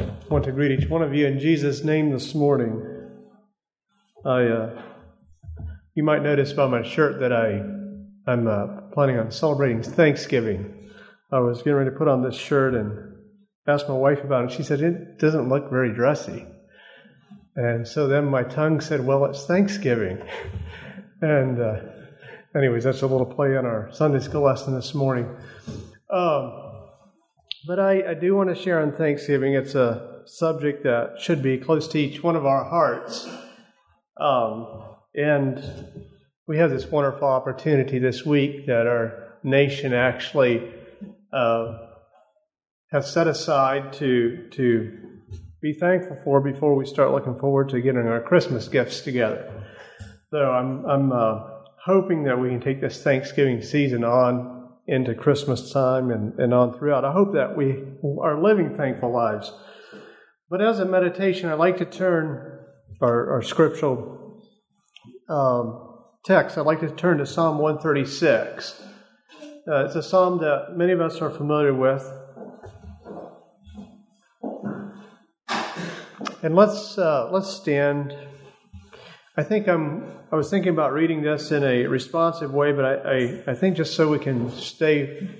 I want to greet each one of you in Jesus' name this morning. I, uh, you might notice by my shirt that I, I'm uh, planning on celebrating Thanksgiving. I was getting ready to put on this shirt and asked my wife about it. She said it doesn't look very dressy, and so then my tongue said, "Well, it's Thanksgiving." and uh, anyways, that's a little play on our Sunday school lesson this morning. Um, but I, I do want to share on Thanksgiving. It's a subject that should be close to each one of our hearts. Um, and we have this wonderful opportunity this week that our nation actually uh, has set aside to to be thankful for before we start looking forward to getting our Christmas gifts together. So I'm I'm uh, hoping that we can take this Thanksgiving season on into Christmas time and, and on throughout. I hope that we are living thankful lives. But as a meditation, I'd like to turn our, our scriptural um, text, I'd like to turn to Psalm 136. Uh, it's a psalm that many of us are familiar with. And let's uh, let's stand I think I'm. I was thinking about reading this in a responsive way, but I, I, I think just so we can stay.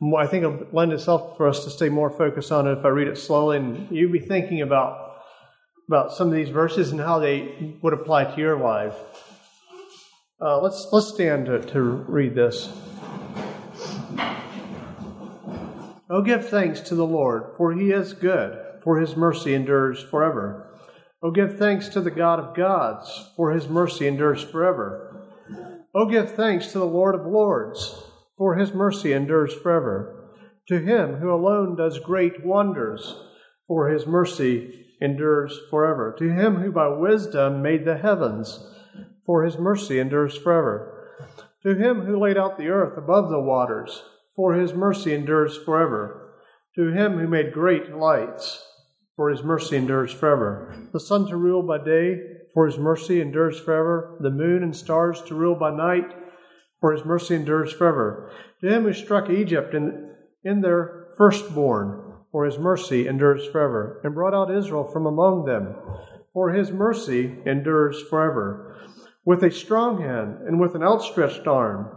More, I think it'll lend itself for us to stay more focused on it if I read it slowly, and you be thinking about about some of these verses and how they would apply to your life. Uh, let's let's stand to, to read this. Oh, give thanks to the Lord, for He is good, for His mercy endures forever. Oh, give thanks to the God of gods, for his mercy endures forever. Oh, give thanks to the Lord of lords, for his mercy endures forever. To him who alone does great wonders, for his mercy endures forever. To him who by wisdom made the heavens, for his mercy endures forever. To him who laid out the earth above the waters, for his mercy endures forever. To him who made great lights, for his mercy endures forever. The sun to rule by day, for his mercy endures forever. The moon and stars to rule by night, for his mercy endures forever. To him who struck Egypt in, in their firstborn, for his mercy endures forever, and brought out Israel from among them, for his mercy endures forever. With a strong hand and with an outstretched arm,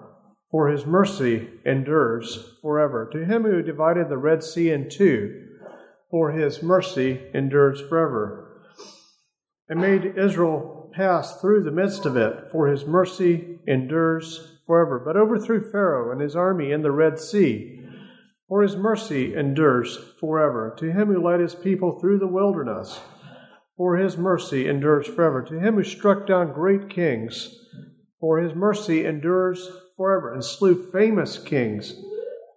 for his mercy endures forever. To him who divided the Red Sea in two, for his mercy endures forever. And made Israel pass through the midst of it, for his mercy endures forever. But overthrew Pharaoh and his army in the Red Sea, for his mercy endures forever. To him who led his people through the wilderness, for his mercy endures forever. To him who struck down great kings, for his mercy endures forever, and slew famous kings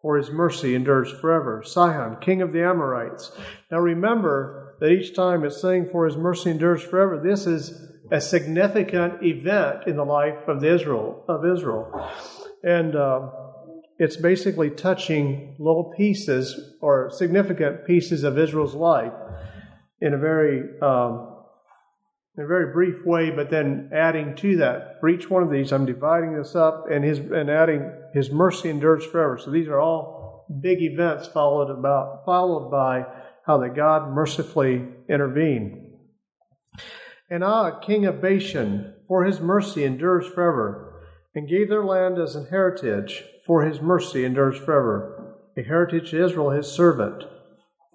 for his mercy endures forever. Sihon, king of the Amorites. Now remember that each time it's saying for his mercy endures forever, this is a significant event in the life of Israel. Of Israel, and uh, it's basically touching little pieces or significant pieces of Israel's life in a very um, in a very brief way, but then adding to that. For each one of these, I'm dividing this up and his and adding his mercy endures forever. So these are all big events followed about followed by how that God mercifully intervened. And Ah, king of Bashan, for his mercy endures forever, and gave their land as an heritage, for his mercy endures forever, a heritage to Israel his servant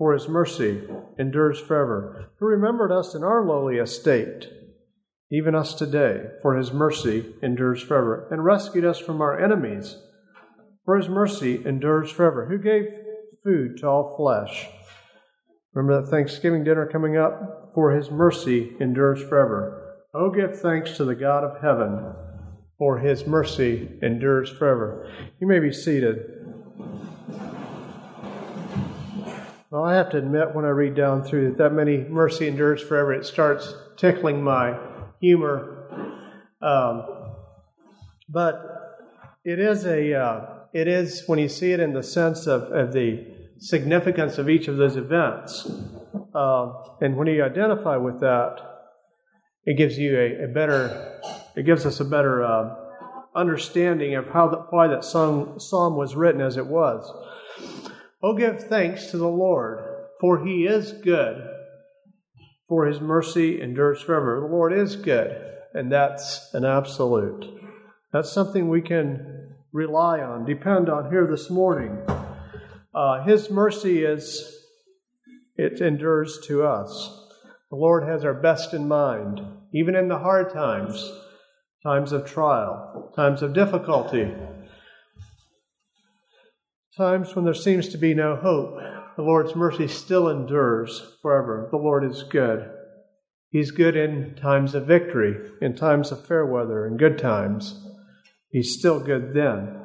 for his mercy endures forever, who remembered us in our lowly estate, even us today, for his mercy endures forever, and rescued us from our enemies, for his mercy endures forever, who gave food to all flesh. Remember that Thanksgiving dinner coming up? For his mercy endures forever. Oh, give thanks to the God of heaven, for his mercy endures forever. You may be seated. Well, I have to admit, when I read down through that that many mercy endures forever, it starts tickling my humor. Um, but it is a, uh, it is when you see it in the sense of, of the significance of each of those events, uh, and when you identify with that, it gives you a, a better, it gives us a better uh, understanding of how the, why that song, psalm was written as it was. Oh, give thanks to the Lord, for he is good, for his mercy endures forever. The Lord is good, and that's an absolute. That's something we can rely on, depend on here this morning. Uh, his mercy is, it endures to us. The Lord has our best in mind, even in the hard times, times of trial, times of difficulty, times when there seems to be no hope. The Lord's mercy still endures forever. The Lord is good. He's good in times of victory, in times of fair weather, in good times. He's still good then.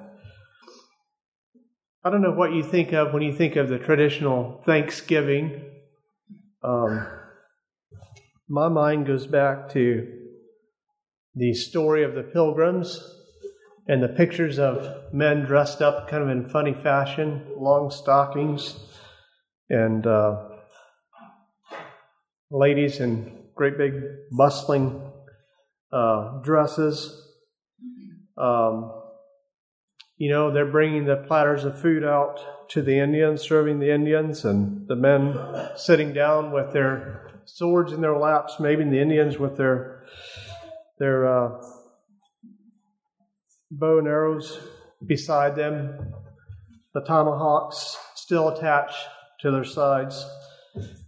I don't know what you think of when you think of the traditional Thanksgiving. Um, my mind goes back to the story of the pilgrims and the pictures of men dressed up kind of in funny fashion, long stockings, and uh, ladies in great big bustling uh, dresses. Um, you know, they're bringing the platters of food out to the Indians, serving the Indians, and the men sitting down with their swords in their laps, maybe the Indians with their their uh, bow and arrows beside them, the tomahawks still attached to their sides,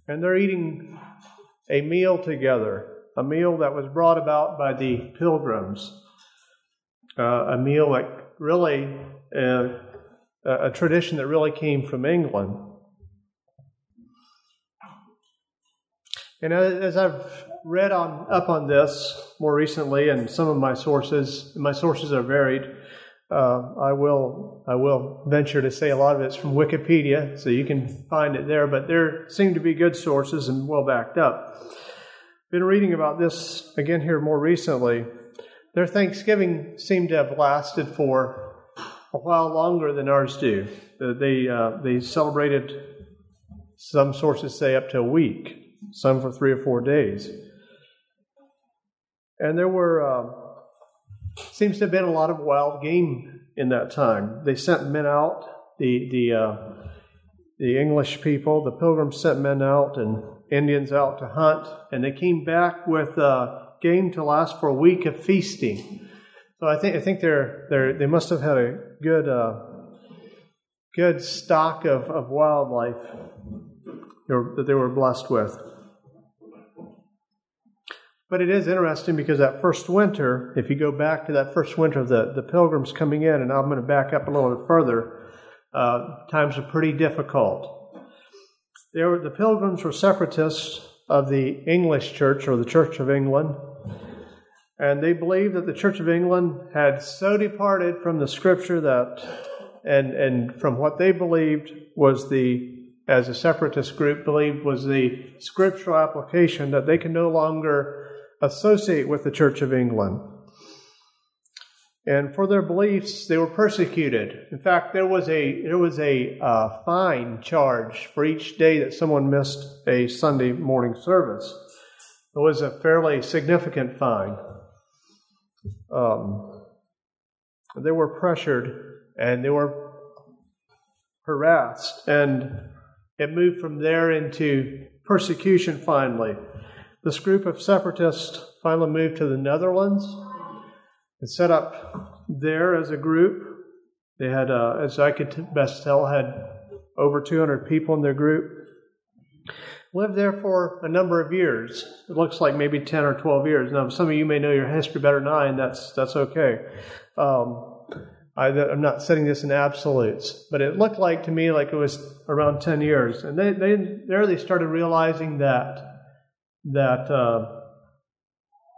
and they're eating a meal together, a meal that was brought about by the pilgrims, uh, a meal that really uh, a tradition that really came from England. And as I've read on up on this more recently, and some of my sources, my sources are varied. Uh, I will I will venture to say a lot of it's from Wikipedia, so you can find it there. But there seem to be good sources and well backed up. Been reading about this again here more recently. Their Thanksgiving seemed to have lasted for a while longer than ours do. They uh, they celebrated. Some sources say up to a week some for three or four days. And there were, uh, seems to have been a lot of wild game in that time. They sent men out, the, the, uh, the English people, the pilgrims sent men out and Indians out to hunt, and they came back with uh, game to last for a week of feasting. So I think I think they're they're they must have had a good uh, good stock of, of wildlife that they were blessed with. But it is interesting because that first winter, if you go back to that first winter of the, the pilgrims coming in, and I'm going to back up a little bit further, uh, times are pretty difficult. Were, the pilgrims were separatists of the English church or the Church of England, and they believed that the Church of England had so departed from the scripture that, and, and from what they believed was the as a separatist group believed was the scriptural application that they can no longer associate with the Church of England. And for their beliefs, they were persecuted. In fact, there was a there was a uh, fine charge for each day that someone missed a Sunday morning service. It was a fairly significant fine. Um, they were pressured and they were harassed, and it moved from there into persecution finally. This group of separatists finally moved to the Netherlands and set up there as a group. They had, uh, as I could best tell, had over 200 people in their group. Lived there for a number of years. It looks like maybe 10 or 12 years. Now, some of you may know your history better than I, and that's that's okay. Um, I, am not setting this in absolutes, but it looked like to me like it was around 10 years. And they, they there they started realizing that that uh,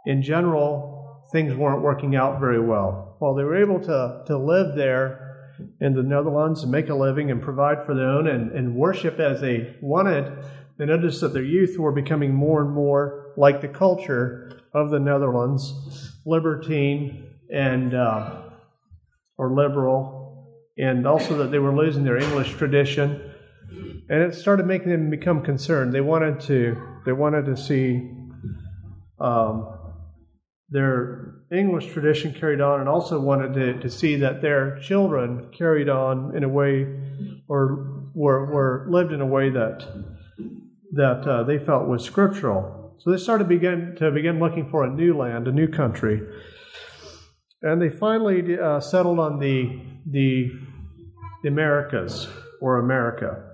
in general things weren't working out very well. While they were able to, to live there in the Netherlands and make a living and provide for their own and, and worship as they wanted, they noticed that their youth were becoming more and more like the culture of the Netherlands, libertine and uh, or liberal, and also that they were losing their English tradition and it started making them become concerned. They wanted to they wanted to see um, their English tradition carried on, and also wanted to, to see that their children carried on in a way or were, were lived in a way that that uh, they felt was scriptural. So they started begin, to begin looking for a new land, a new country. And they finally uh, settled on the, the, the Americas, or America.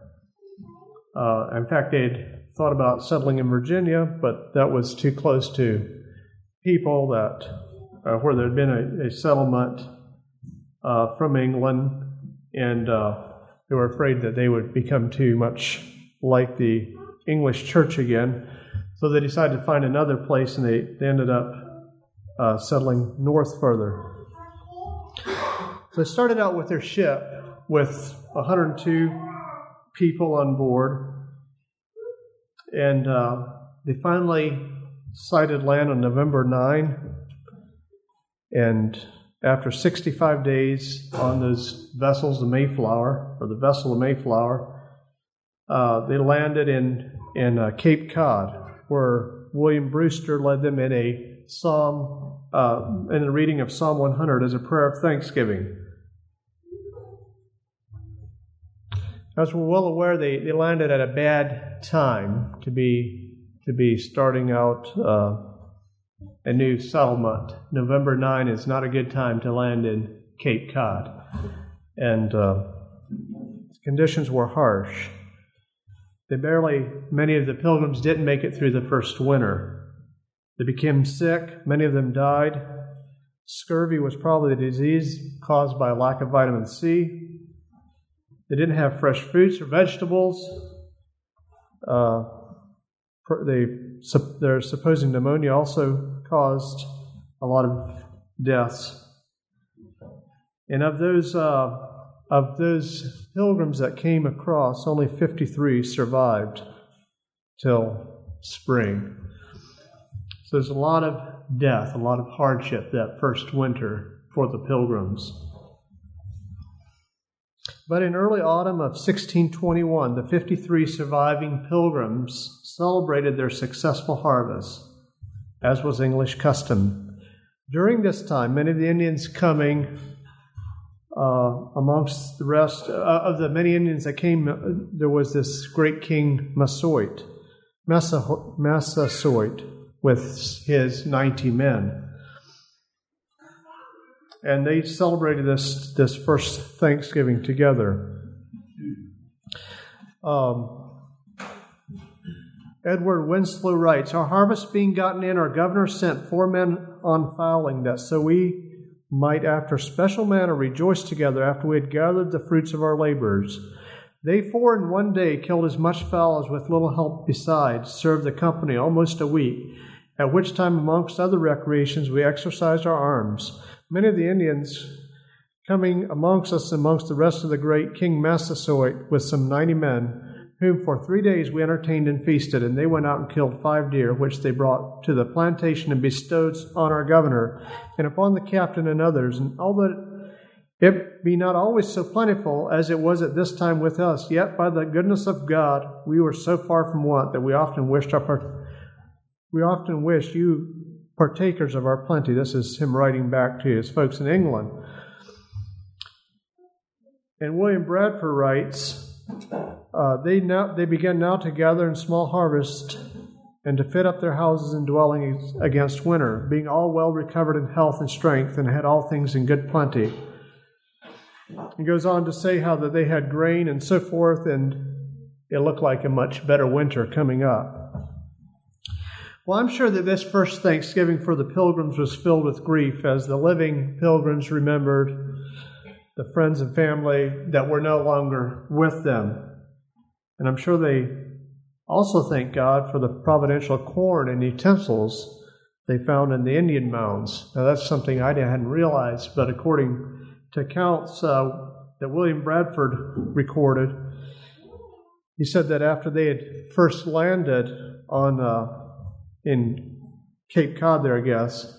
Uh, in fact, they'd thought about settling in Virginia, but that was too close to people that uh, where there had been a, a settlement uh, from England, and uh, they were afraid that they would become too much like the English church again. So they decided to find another place, and they, they ended up uh, settling north further. So they started out with their ship with 102 people on board, and uh, they finally sighted land on November 9. And after 65 days on those vessels, the Mayflower, or the vessel the Mayflower, uh, they landed in, in uh, Cape Cod, where William Brewster led them in a psalm, uh, in the reading of Psalm 100 as a prayer of thanksgiving. As we're well aware, they, they landed at a bad time to be to be starting out uh, a new settlement. November 9 is not a good time to land in Cape Cod, and uh, conditions were harsh. They barely, many of the pilgrims didn't make it through the first winter. They became sick, many of them died. Scurvy was probably the disease caused by lack of vitamin C. They didn't have fresh fruits or vegetables. Uh, they, they're supposing pneumonia also caused a lot of deaths. And of those, uh, of those pilgrims that came across, only 53 survived till spring. So there's a lot of death, a lot of hardship that first winter for the pilgrims. But in early autumn of 1621, the 53 surviving pilgrims celebrated their successful harvest, as was English custom. During this time, many of the Indians coming, uh, amongst the rest uh, of the many Indians that came, uh, there was this great king Massasoit, Massasoit, with his 90 men and they celebrated this this first Thanksgiving together. Um, Edward Winslow writes, Our harvest being gotten in, our governor sent four men on fowling, that so we might, after special manner, rejoice together after we had gathered the fruits of our labors. They four in one day killed as much fowl as with little help besides served the company almost a week, at which time, amongst other recreations, we exercised our arms. Many of the Indians coming amongst us amongst the rest of the great King Massasoit with some ninety men, whom for three days we entertained and feasted, and they went out and killed five deer, which they brought to the plantation and bestowed on our governor, and upon the captain and others. And although it be not always so plentiful as it was at this time with us, yet by the goodness of God we were so far from want that we often wished our we often wished you partakers of our plenty. This is him writing back to his folks in England. And William Bradford writes, uh, they, now, they began now to gather in small harvest and to fit up their houses and dwellings against winter, being all well recovered in health and strength, and had all things in good plenty. He goes on to say how that they had grain and so forth, and it looked like a much better winter coming up. Well, I'm sure that this first Thanksgiving for the pilgrims was filled with grief as the living pilgrims remembered the friends and family that were no longer with them. And I'm sure they also thank God for the providential corn and utensils they found in the Indian mounds. Now, that's something I hadn't realized, but according to accounts uh, that William Bradford recorded, he said that after they had first landed on uh, in Cape Cod there, I guess.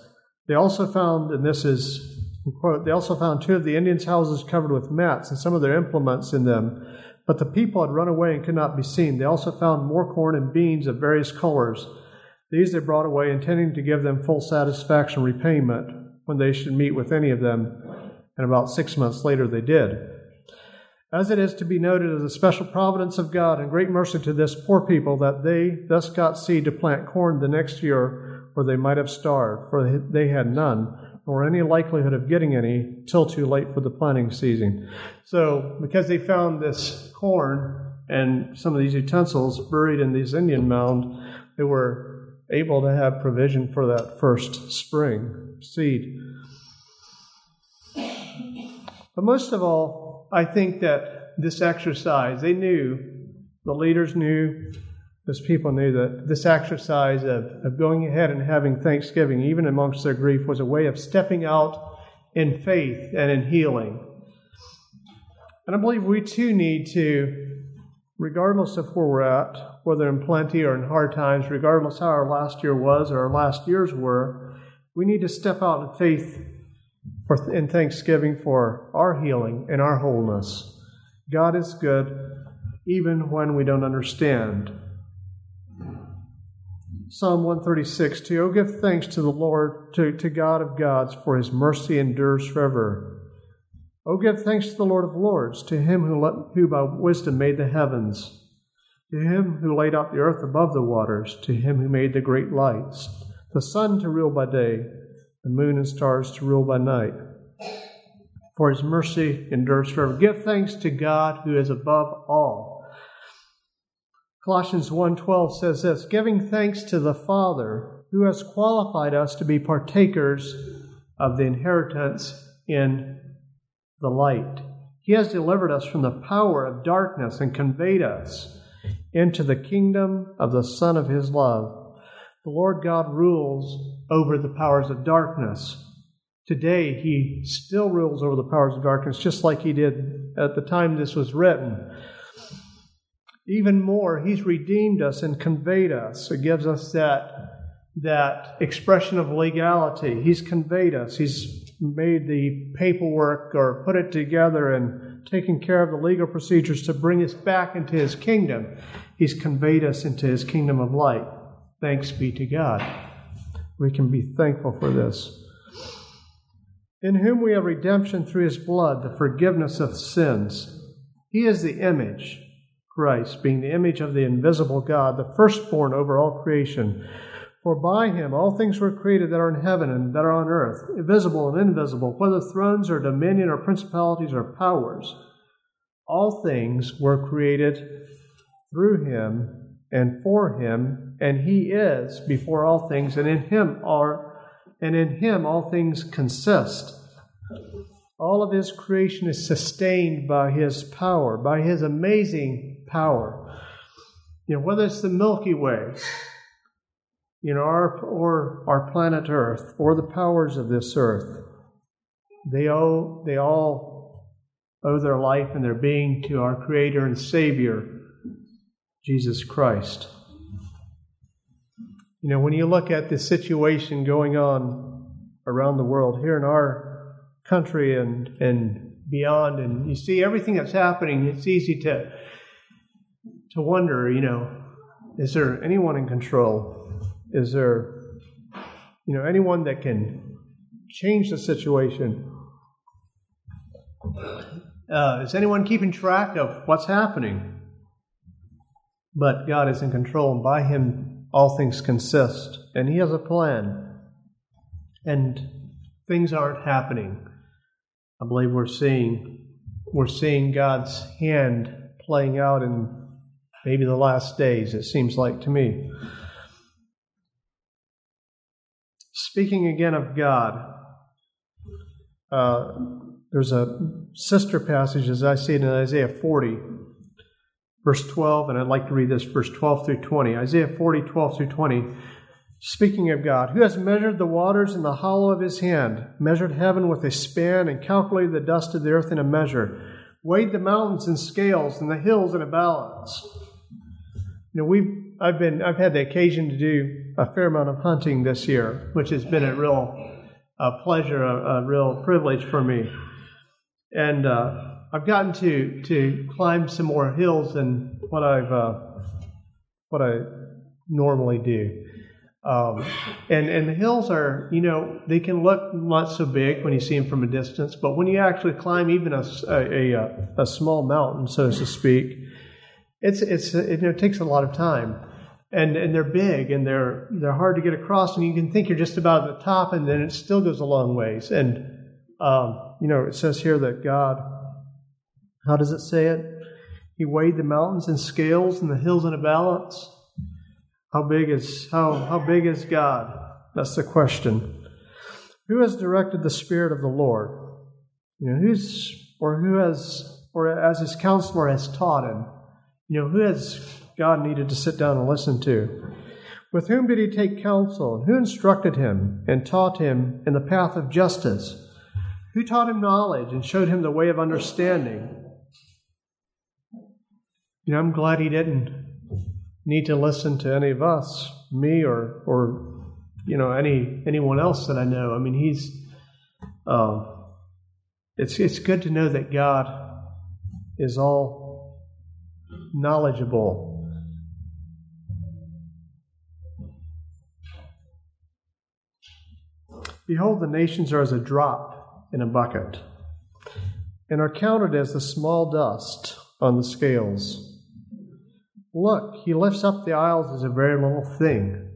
They also found, and this is quote, they also found two of the Indians' houses covered with mats and some of their implements in them, but the people had run away and could not be seen. They also found more corn and beans of various colors. These they brought away, intending to give them full satisfaction repayment when they should meet with any of them, and about six months later they did. As it is to be noted as a special providence of God and great mercy to this poor people that they thus got seed to plant corn the next year, or they might have starved, for they had none, nor any likelihood of getting any till too late for the planting season. So, because they found this corn and some of these utensils buried in these Indian mound, they were able to have provision for that first spring seed. But most of all, I think that this exercise, they knew, the leaders knew, those people knew that this exercise of, of going ahead and having thanksgiving, even amongst their grief, was a way of stepping out in faith and in healing. And I believe we too need to, regardless of where we're at, whether in plenty or in hard times, regardless how our last year was or our last years were, we need to step out in faith for, in thanksgiving for our healing and our wholeness. God is good even when we don't understand. Psalm 136 2 Oh, give thanks to the Lord, to, to God of gods, for his mercy endures forever. Oh, give thanks to the Lord of lords, to him who, let, who by wisdom made the heavens, to him who laid out the earth above the waters, to him who made the great lights, the sun to rule by day the moon and stars to rule by night. For his mercy endures forever. Give thanks to God who is above all. Colossians 1:12 says this, giving thanks to the Father who has qualified us to be partakers of the inheritance in the light. He has delivered us from the power of darkness and conveyed us into the kingdom of the Son of his love the Lord God rules over the powers of darkness. Today, He still rules over the powers of darkness, just like He did at the time this was written. Even more, He's redeemed us and conveyed us. It gives us that, that expression of legality. He's conveyed us. He's made the paperwork or put it together and taken care of the legal procedures to bring us back into His kingdom. He's conveyed us into His kingdom of light. Thanks be to God. We can be thankful for this. In whom we have redemption through his blood, the forgiveness of sins. He is the image, Christ, being the image of the invisible God, the firstborn over all creation. For by him all things were created that are in heaven and that are on earth, visible and invisible, whether thrones or dominion or principalities or powers. All things were created through him and for him and he is before all things, and in him are and in him all things consist. All of his creation is sustained by his power, by his amazing power. You know, whether it's the Milky Way, you know, our, or our planet Earth, or the powers of this earth, they owe they all owe their life and their being to our Creator and Savior, Jesus Christ. You know, when you look at the situation going on around the world, here in our country and, and beyond, and you see everything that's happening, it's easy to, to wonder, you know, is there anyone in control? Is there, you know, anyone that can change the situation? Uh, is anyone keeping track of what's happening? But God is in control, and by Him all things consist, and He has a plan. And things aren't happening. I believe we're seeing we're seeing God's hand playing out in maybe the last days, it seems like to me. Speaking again of God, uh, there's a sister passage as I see it in Isaiah 40 verse 12, and I'd like to read this, verse 12 through 20. Isaiah 40, 12 through 20. Speaking of God, who has measured the waters in the hollow of his hand, measured heaven with a span, and calculated the dust of the earth in a measure, weighed the mountains in scales and the hills in a balance. You know, we've I've been I've had the occasion to do a fair amount of hunting this year, which has been a real a pleasure, a, a, real privilege for me. And uh, I've gotten to to climb some more hills than what I've uh, what I normally do. Um, and and the hills are, you know, they can look not so big when you see them from a distance, but when you actually climb even a a, a, a small mountain, so to speak, it's it's it, you know, it takes a lot of time, and and they're big and they're they're hard to get across, and you can think you're just about at the top, and then it still goes a long ways. And um, you know, it says here that God, how does it say it? He weighed the mountains in scales and the hills in a balance. How big is how how big is God? That's the question. Who has directed the Spirit of the Lord? You know, who's or who has or as his counselor has taught him? You know, who has God needed to sit down and listen to? With whom did he take counsel? Who instructed him and taught him in the path of justice? Who taught him knowledge and showed him the way of understanding? You know, I'm glad he didn't need to listen to any of us, me or or you know any anyone else that I know. I mean, he's. Um, it's it's good to know that God is all knowledgeable. Behold, the nations are as a drop in a bucket, and are counted as the small dust on the scales. Look, he lifts up the isles as a very little thing,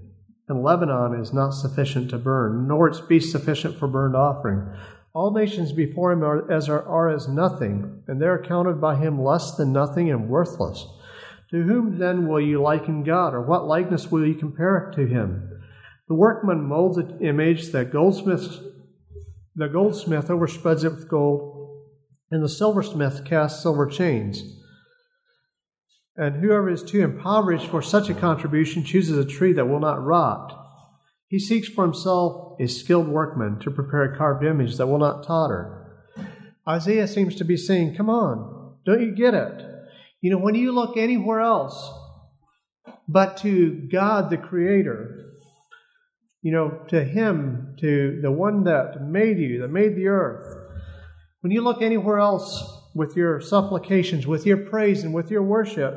and Lebanon is not sufficient to burn, nor its beasts sufficient for burnt offering. All nations before him are as, are, are as nothing, and they are counted by him less than nothing and worthless. To whom then will you liken God, or what likeness will you compare it to him? The workman molds an image, the goldsmith, the goldsmith overspreads it with gold, and the silversmith casts silver chains. And whoever is too impoverished for such a contribution chooses a tree that will not rot. He seeks for himself a skilled workman to prepare a carved image that will not totter. Isaiah seems to be saying, Come on, don't you get it? You know, when you look anywhere else but to God the Creator, you know, to Him, to the one that made you, that made the earth, when you look anywhere else with your supplications, with your praise, and with your worship,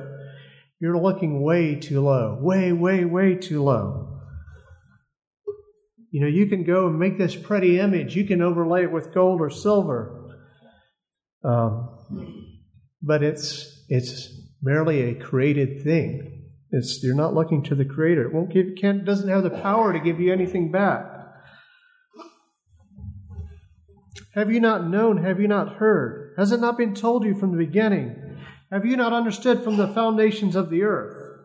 you're looking way too low. Way, way, way too low. You know, you can go and make this pretty image. You can overlay it with gold or silver. Um, but it's it's merely a created thing. It's you're not looking to the creator. It won't give can't doesn't have the power to give you anything back. Have you not known? Have you not heard? Has it not been told you from the beginning? Have you not understood from the foundations of the earth?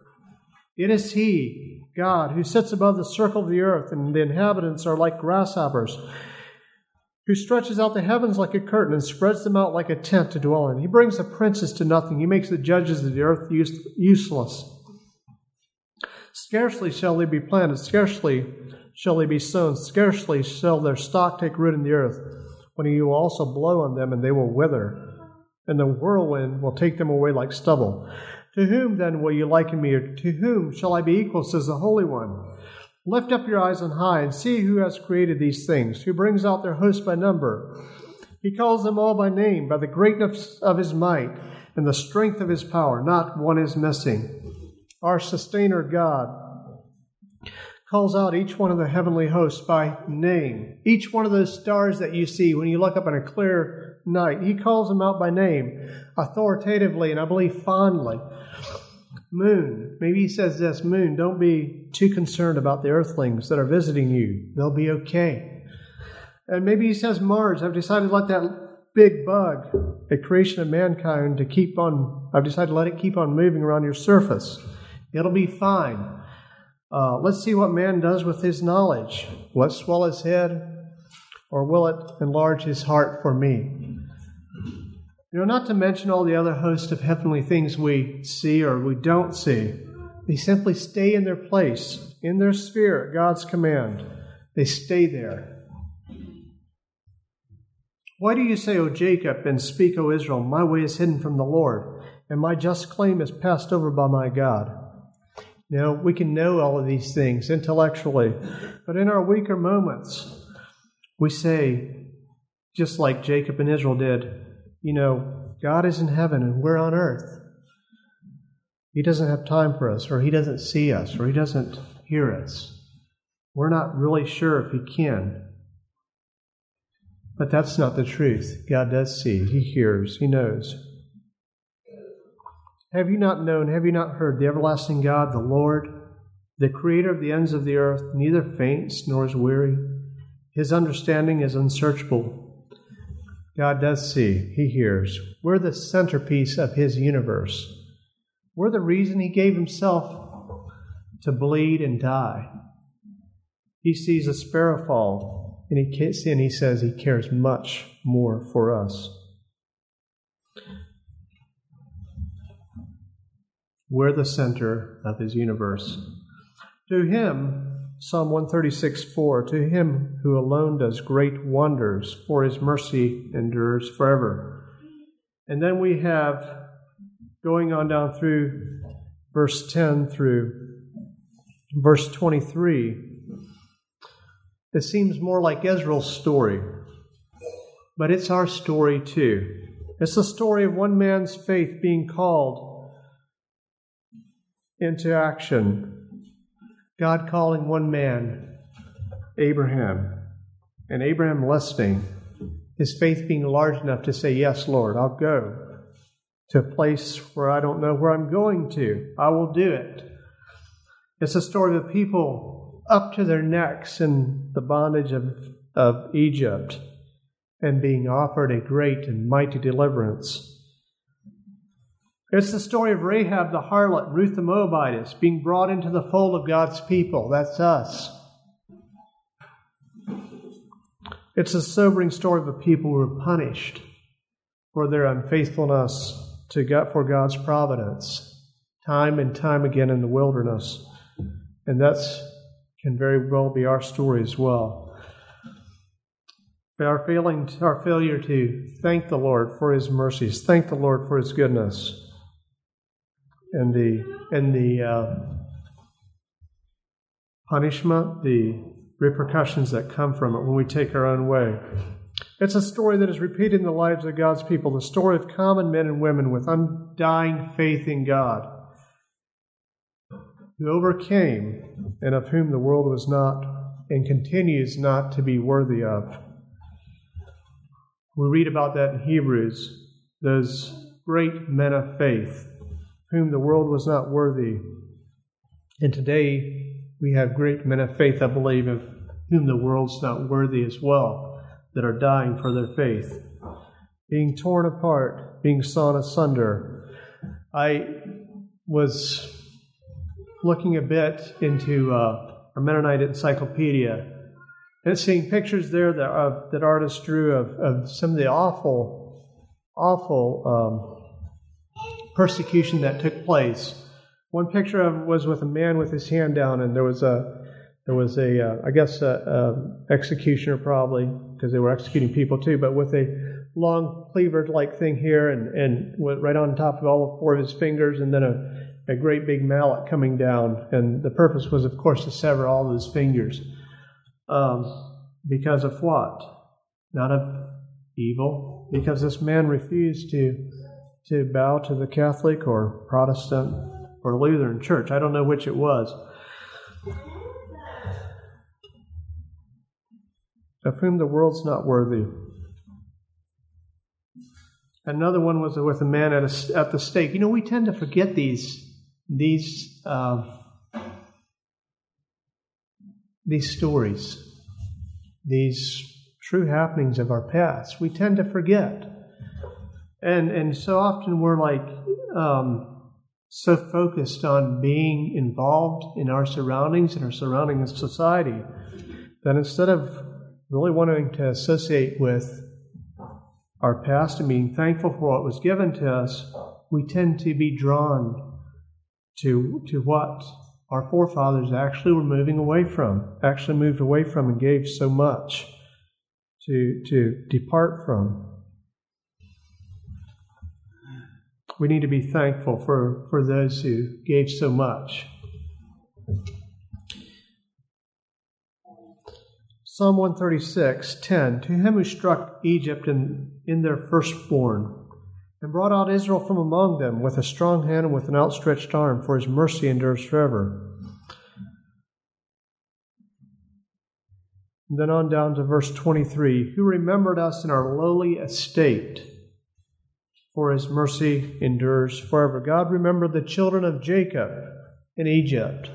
It is He, God, who sits above the circle of the earth, and the inhabitants are like grasshoppers, who stretches out the heavens like a curtain and spreads them out like a tent to dwell in. He brings the princes to nothing, He makes the judges of the earth useless. Scarcely shall they be planted, scarcely shall they be sown, scarcely shall their stock take root in the earth when you also blow on them, and they will wither, and the whirlwind will take them away like stubble. To whom then will you liken me, or to whom shall I be equal, says the Holy One? Lift up your eyes on high and see who has created these things, who brings out their host by number. He calls them all by name, by the greatness of his might and the strength of his power. Not one is missing. Our sustainer God calls out each one of the heavenly hosts by name. Each one of those stars that you see when you look up in a clear night, he calls them out by name, authoritatively, and I believe fondly. Moon, maybe he says this Moon, don't be too concerned about the earthlings that are visiting you. They'll be okay. And maybe he says Mars, I've decided to let that big bug, a creation of mankind, to keep on, I've decided to let it keep on moving around your surface. It'll be fine. Uh, let's see what man does with his knowledge. Will it swell his head, or will it enlarge his heart for me? You know, not to mention all the other host of heavenly things we see or we don't see. They simply stay in their place, in their sphere at God's command. They stay there. Why do you say, O Jacob, and speak, O Israel, my way is hidden from the Lord, and my just claim is passed over by my God? Know, we can know all of these things intellectually, but in our weaker moments, we say, just like Jacob and Israel did, you know, God is in heaven and we're on earth. He doesn't have time for us, or He doesn't see us, or He doesn't hear us. we're not really sure if He can. But that's not the truth. God does see, He hears, He knows. Have you not known, have you not heard the everlasting God, the Lord, the creator of the ends of the earth, neither faints nor is weary? His understanding is unsearchable. God does see, He hears. We're the centerpiece of His universe. We're the reason He gave Himself to bleed and die. He sees a sparrow fall, and he, and he says He cares much more for us. We're the center of His universe. To Him, Psalm 136 4 To him who alone does great wonders, for his mercy endures forever. And then we have, going on down through verse 10 through verse 23, it seems more like Israel's story, but it's our story too. It's the story of one man's faith being called into action God calling one man, Abraham, and Abraham listening, his faith being large enough to say, Yes, Lord, I'll go to a place where I don't know where I'm going to. I will do it. It's a story of people up to their necks in the bondage of, of Egypt and being offered a great and mighty deliverance. It's the story of Rahab the harlot, Ruth the Moabitess, being brought into the fold of God's people. That's us. It's a sobering story of a people who were punished for their unfaithfulness to God, for God's providence, time and time again in the wilderness. And that can very well be our story as well. Our, failing, our failure to thank the Lord for His mercies, thank the Lord for His goodness, and the and the uh, punishment, the repercussions that come from it when we take our own way. It's a story that is repeated in the lives of God's people, the story of common men and women with undying faith in God, who overcame and of whom the world was not and continues not to be worthy of. We read about that in Hebrews, those great men of faith whom the world was not worthy. And today we have great men of faith, I believe, of whom the world's not worthy as well, that are dying for their faith, being torn apart, being sawn asunder. I was looking a bit into uh, a Mennonite encyclopedia and seeing pictures there that, uh, that artists drew of, of some of the awful, awful um, persecution that took place. One picture of was with a man with his hand down, and there was a there was a uh, I guess a, a executioner probably because they were executing people too, but with a long cleaver like thing here, and and right on top of all four of his fingers, and then a a great big mallet coming down, and the purpose was, of course, to sever all of his fingers. Um, because of what? Not of evil, because this man refused to to bow to the Catholic or Protestant or Lutheran church. I don't know which it was. Of whom the world's not worthy. Another one was with a man at, a, at the stake. You know, we tend to forget these these uh, these stories, these true happenings of our past. We tend to forget. And and so often we're like um, so focused on being involved in our surroundings and our surrounding society that instead of really wanting to associate with our past and being thankful for what was given to us, we tend to be drawn to to what our forefathers actually were moving away from, actually moved away from and gave so much to to depart from. We need to be thankful for, for those who gave so much. Psalm 136, 10 To him who struck Egypt in, in their firstborn, and brought out Israel from among them with a strong hand and with an outstretched arm, for his mercy endures forever. And then on down to verse 23 Who remembered us in our lowly estate, for his mercy endures forever. God remembered the children of Jacob in Egypt.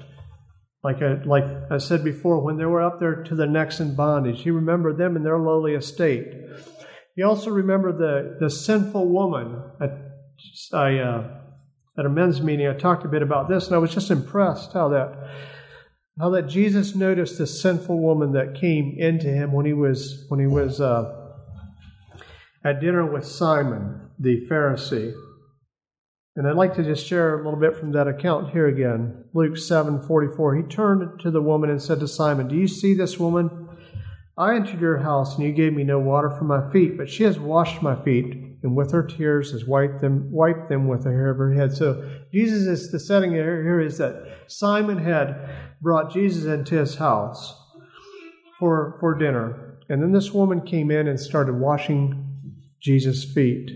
Like I, like I said before, when they were up there to the necks in bondage, he remembered them in their lowly estate. He also remembered the, the sinful woman. I, I uh, at a men's meeting, I talked a bit about this, and I was just impressed how that how that Jesus noticed the sinful woman that came into him when he was when he was uh, at dinner with Simon the Pharisee. And I'd like to just share a little bit from that account here again. Luke seven forty four. He turned to the woman and said to Simon, "Do you see this woman? I entered your house, and you gave me no water for my feet, but she has washed my feet." and with her tears has wiped them, wiped them with the hair of her head. So Jesus is the setting here is that Simon had brought Jesus into his house for for dinner, and then this woman came in and started washing Jesus' feet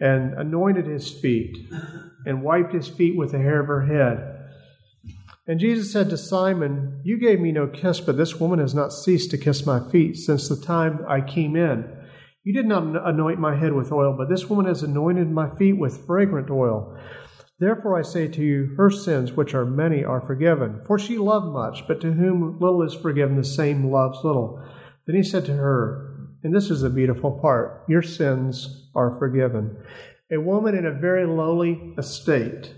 and anointed his feet and wiped his feet with the hair of her head. And Jesus said to Simon, You gave me no kiss, but this woman has not ceased to kiss my feet since the time I came in. You did not anoint my head with oil, but this woman has anointed my feet with fragrant oil. Therefore I say to you, her sins, which are many, are forgiven. For she loved much, but to whom little is forgiven, the same loves little. Then he said to her, and this is the beautiful part, your sins are forgiven. A woman in a very lowly estate.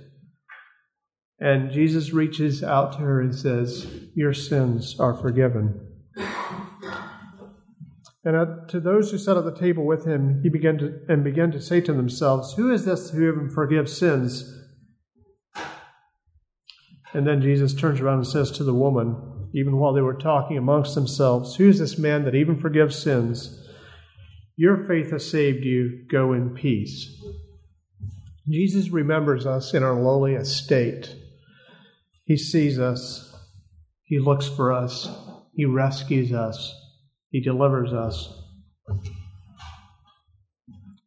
And Jesus reaches out to her and says, Your sins are forgiven. And uh, to those who sat at the table with him, he began to and began to say to themselves, "Who is this who even forgives sins?" And then Jesus turns around and says to the woman, even while they were talking amongst themselves, "Who is this man that even forgives sins? Your faith has saved you. Go in peace." Jesus remembers us in our lowly estate. He sees us. He looks for us. He rescues us. He delivers us.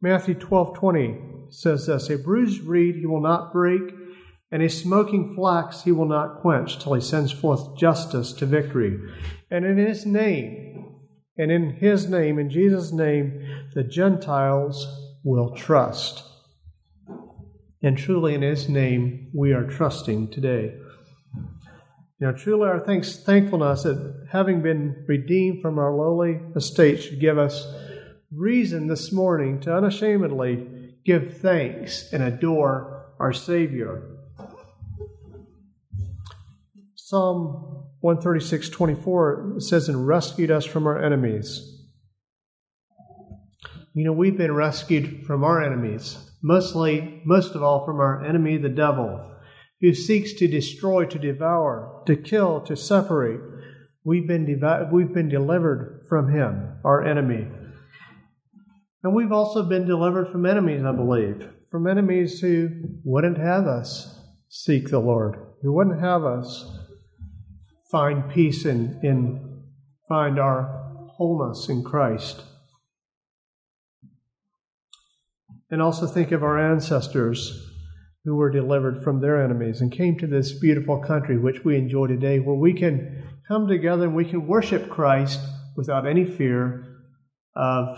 Matthew 12:20 says this, a bruised reed he will not break, and a smoking flax he will not quench till he sends forth justice to victory. And in his name, and in his name, in Jesus' name, the Gentiles will trust. And truly in his name we are trusting today. Now, truly our thanks, thankfulness that having been redeemed from our lowly estate should give us reason this morning to unashamedly give thanks and adore our Savior. Psalm 136 24 says, And rescued us from our enemies. You know, we've been rescued from our enemies, mostly, most of all, from our enemy, the devil who seeks to destroy, to devour, to kill, to separate. We've been, dev- we've been delivered from him, our enemy. And we've also been delivered from enemies, I believe, from enemies who wouldn't have us seek the Lord, who wouldn't have us find peace in, in find our wholeness in Christ. And also think of our ancestors who were delivered from their enemies and came to this beautiful country which we enjoy today, where we can come together and we can worship Christ without any fear of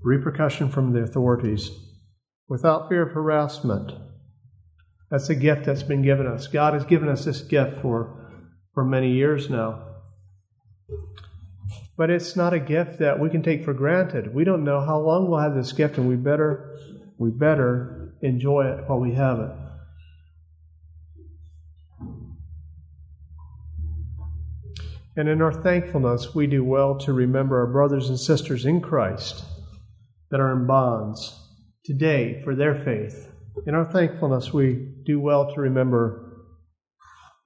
repercussion from the authorities, without fear of harassment. That's a gift that's been given us. God has given us this gift for, for many years now. But it's not a gift that we can take for granted. We don't know how long we'll have this gift, and we better we better enjoy it while we have it. And in our thankfulness, we do well to remember our brothers and sisters in Christ that are in bonds today for their faith. In our thankfulness, we do well to remember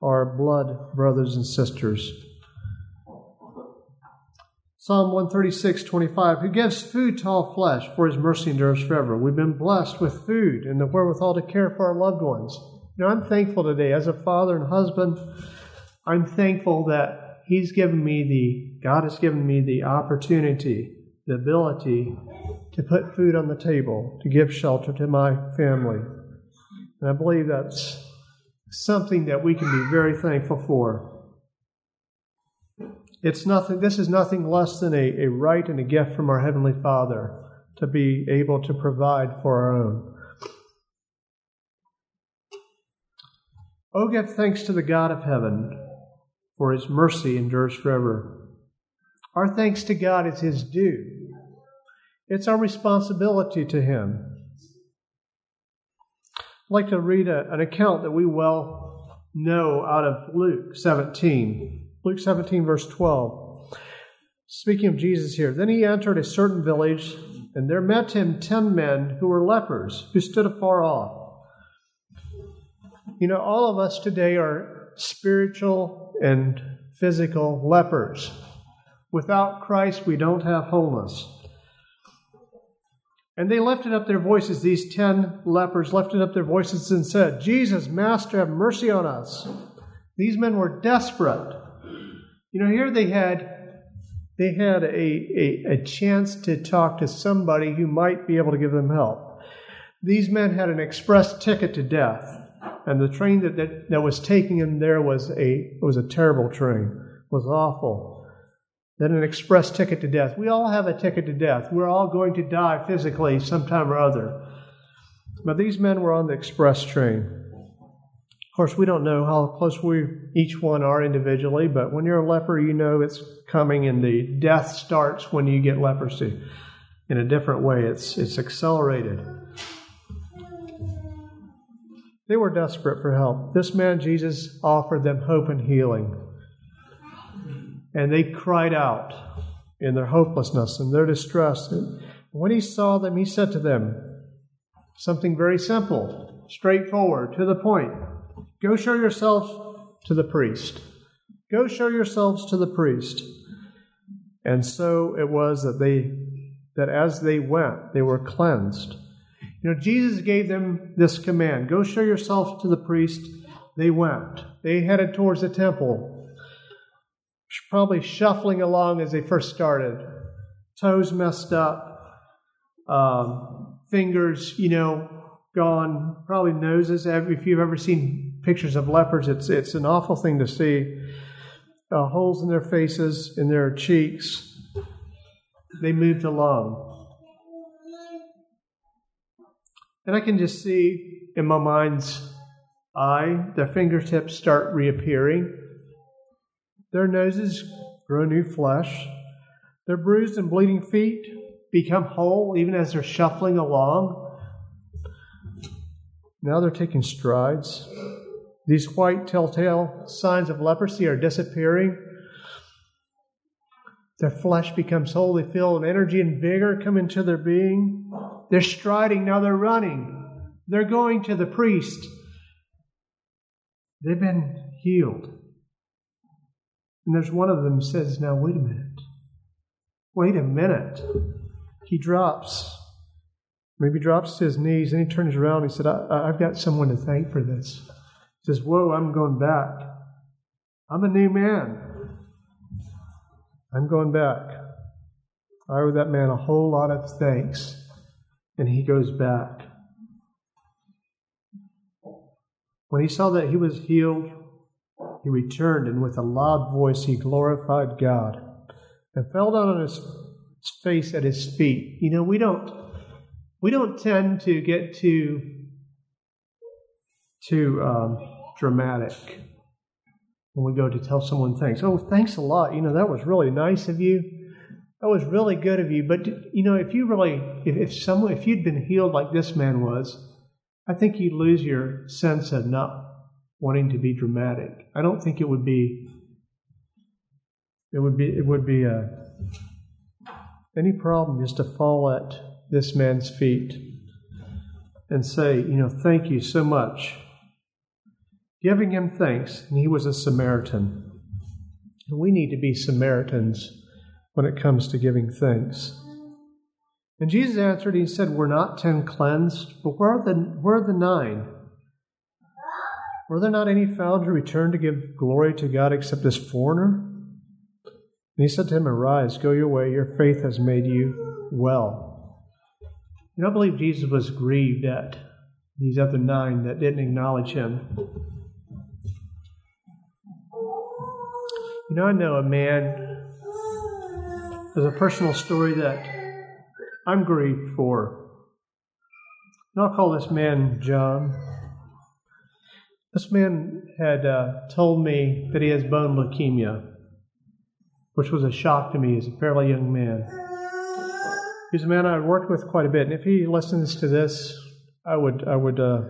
our blood brothers and sisters Psalm 136, 25, who gives food to all flesh, for his mercy endures forever. We've been blessed with food and the wherewithal to care for our loved ones. You know, I'm thankful today as a father and husband. I'm thankful that he's given me the, God has given me the opportunity, the ability to put food on the table, to give shelter to my family. And I believe that's something that we can be very thankful for. It's nothing, this is nothing less than a, a right and a gift from our Heavenly Father to be able to provide for our own. Oh, give thanks to the God of heaven, for his mercy endures forever. Our thanks to God is his due. It's our responsibility to him. I'd like to read a, an account that we well know out of Luke 17. Luke 17, verse 12. Speaking of Jesus here, then he entered a certain village, and there met him ten men who were lepers, who stood afar off. You know, all of us today are spiritual and physical lepers. Without Christ, we don't have wholeness. And they lifted up their voices, these ten lepers lifted up their voices and said, Jesus, Master, have mercy on us. These men were desperate. You know, here they had they had a, a, a chance to talk to somebody who might be able to give them help. These men had an express ticket to death, and the train that, that, that was taking them there was a was a terrible train, was awful than an express ticket to death. We all have a ticket to death. We're all going to die physically sometime or other. But these men were on the express train. Of course, we don't know how close we each one are individually, but when you're a leper, you know it's coming and the death starts when you get leprosy. In a different way, it's, it's accelerated. They were desperate for help. This man, Jesus, offered them hope and healing. And they cried out in their hopelessness and their distress. And when he saw them, he said to them something very simple, straightforward, to the point Go show yourselves to the priest. Go show yourselves to the priest. And so it was that they that as they went, they were cleansed. You know, Jesus gave them this command go show yourselves to the priest. They went. They headed towards the temple probably shuffling along as they first started. Toes messed up, um, fingers, you know, gone, probably noses. If you've ever seen pictures of lepers, it's, it's an awful thing to see. Uh, holes in their faces, in their cheeks. They moved along. And I can just see in my mind's eye their fingertips start reappearing their noses grow new flesh. Their bruised and bleeding feet become whole even as they're shuffling along. Now they're taking strides. These white telltale signs of leprosy are disappearing. Their flesh becomes whole. They feel an energy and vigor come into their being. They're striding, now they're running. They're going to the priest. They've been healed. And there's one of them says, Now, wait a minute. Wait a minute. He drops, maybe drops to his knees, and he turns around and he said, I, have got someone to thank for this. He says, Whoa, I'm going back. I'm a new man. I'm going back. I owe that man a whole lot of thanks. And he goes back. When he saw that he was healed, he returned, and with a loud voice he glorified God and fell down on his face at his feet. You know, we don't we don't tend to get too too um, dramatic when we go to tell someone thanks. Oh, thanks a lot. You know, that was really nice of you. That was really good of you. But you know, if you really, if, if someone, if you'd been healed like this man was, I think you'd lose your sense of not wanting to be dramatic. I don't think it would be it would be it would be a, uh, any problem just to fall at this man's feet and say, you know, thank you so much. Giving him thanks, and he was a Samaritan. And we need to be Samaritans when it comes to giving thanks. And Jesus answered, He said, We're not ten cleansed, but where are the, where are the nine? Were there not any found who returned to give glory to God except this foreigner? And he said to him, Arise, go your way, your faith has made you well. You know, I believe Jesus was grieved at these other nine that didn't acknowledge him. You know, I know a man, there's a personal story that I'm grieved for. And I'll call this man John. This man had uh, told me that he has bone leukemia, which was a shock to me as a fairly young man. He's a man I worked with quite a bit, and if he listens to this, I would, I would, uh,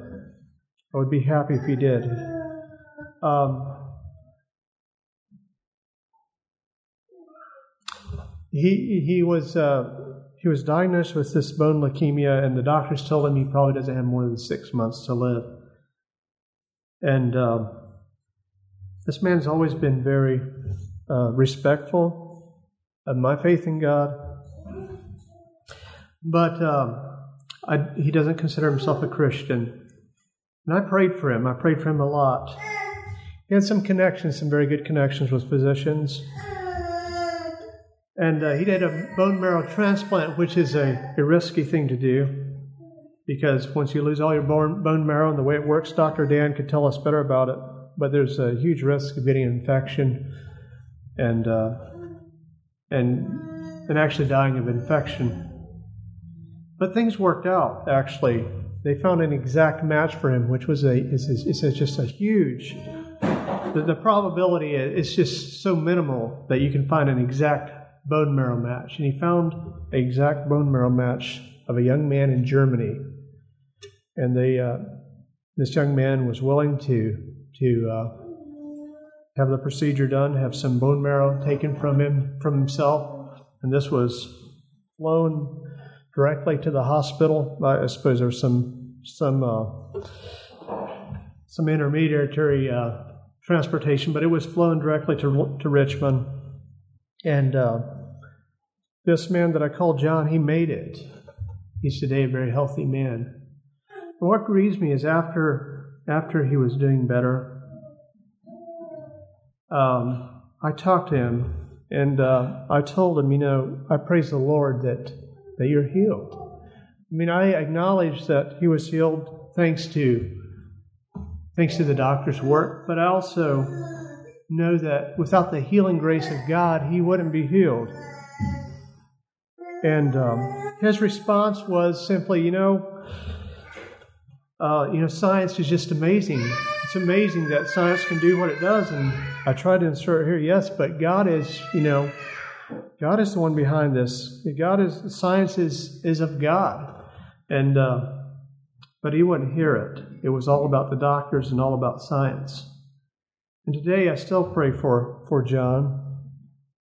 I would be happy if he did. Um, he he was uh, he was diagnosed with this bone leukemia, and the doctors told him he probably doesn't have more than six months to live. And uh, this man's always been very uh, respectful of my faith in God, but um, I, he doesn't consider himself a Christian. And I prayed for him. I prayed for him a lot. He had some connections, some very good connections with physicians. And uh, he did a bone marrow transplant, which is a, a, risky thing to do because once you lose all your bone, bone marrow and the way it works, Dr. Dan could tell us better about it. But there's a huge risk of getting an infection and uh, and and actually dying of infection. But things worked out. Actually, they found an exact match for him, which was a is, is, just a huge. The, the probability is just so minimal that you can find an exact bone marrow match. And he found an exact bone marrow match of a young man in Germany. And they, uh, this young man was willing to, to uh, have the procedure done, have some bone marrow taken from him, from himself. And this was flown directly to the hospital. I suppose there was some, some, uh, some intermediary uh, transportation, but it was flown directly to, to Richmond and uh, this man that I call John, he made it. He's today a very healthy man. But what grieves me is after after he was doing better, um, I talked to him and uh, I told him, you know, I praise the Lord that that you're healed. I mean, I acknowledge that he was healed thanks to thanks to the doctor's work, but I also know that without the healing grace of God, he wouldn't be healed. And um, his response was simply, you know, uh, you know, science is just amazing. It's amazing that science can do what it does. And I tried to insert here, yes, but God is, you know, God is the one behind this. God is science is is of God, and uh, but he wouldn't hear it. It was all about the doctors and all about science. And today I still pray for, for John.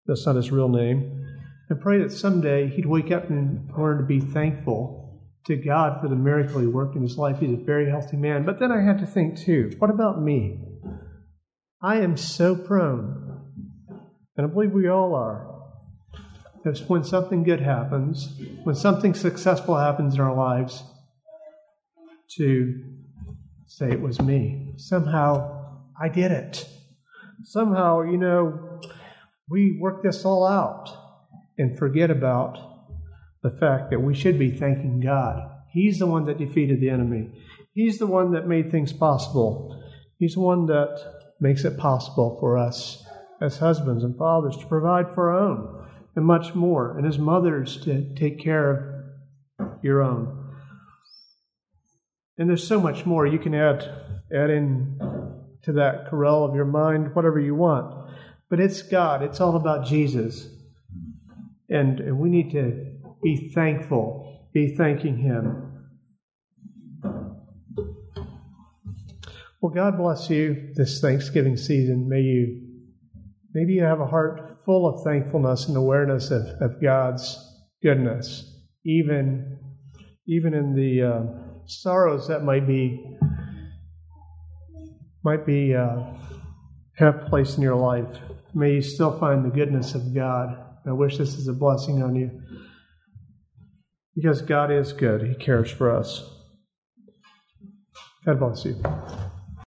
That's not his real name. And pray that someday he'd wake up and learn to be thankful to God for the miracle he worked in his life. He's a very healthy man. But then I had to think too, what about me? I am so prone, and I believe we all are, that when something good happens, when something successful happens in our lives, to say it was me. Somehow I did it. Somehow, you know, we work this all out and forget about the fact that we should be thanking God. He's the one that defeated the enemy. He's the one that made things possible. He's the one that makes it possible for us as husbands and fathers to provide for our own and much more, and as mothers to take care of your own. And there's so much more you can add add in to that corral of your mind, whatever you want. But it's God, it's all about Jesus. And, and we need to be thankful, be thanking Him. Well, God bless you this Thanksgiving season. May you maybe you have a heart full of thankfulness and awareness of, of God's goodness, even even in the uh, sorrows that might be might be uh, have place in your life. May you still find the goodness of God. I wish this is a blessing on you. Because God is good, He cares for us. God bless you.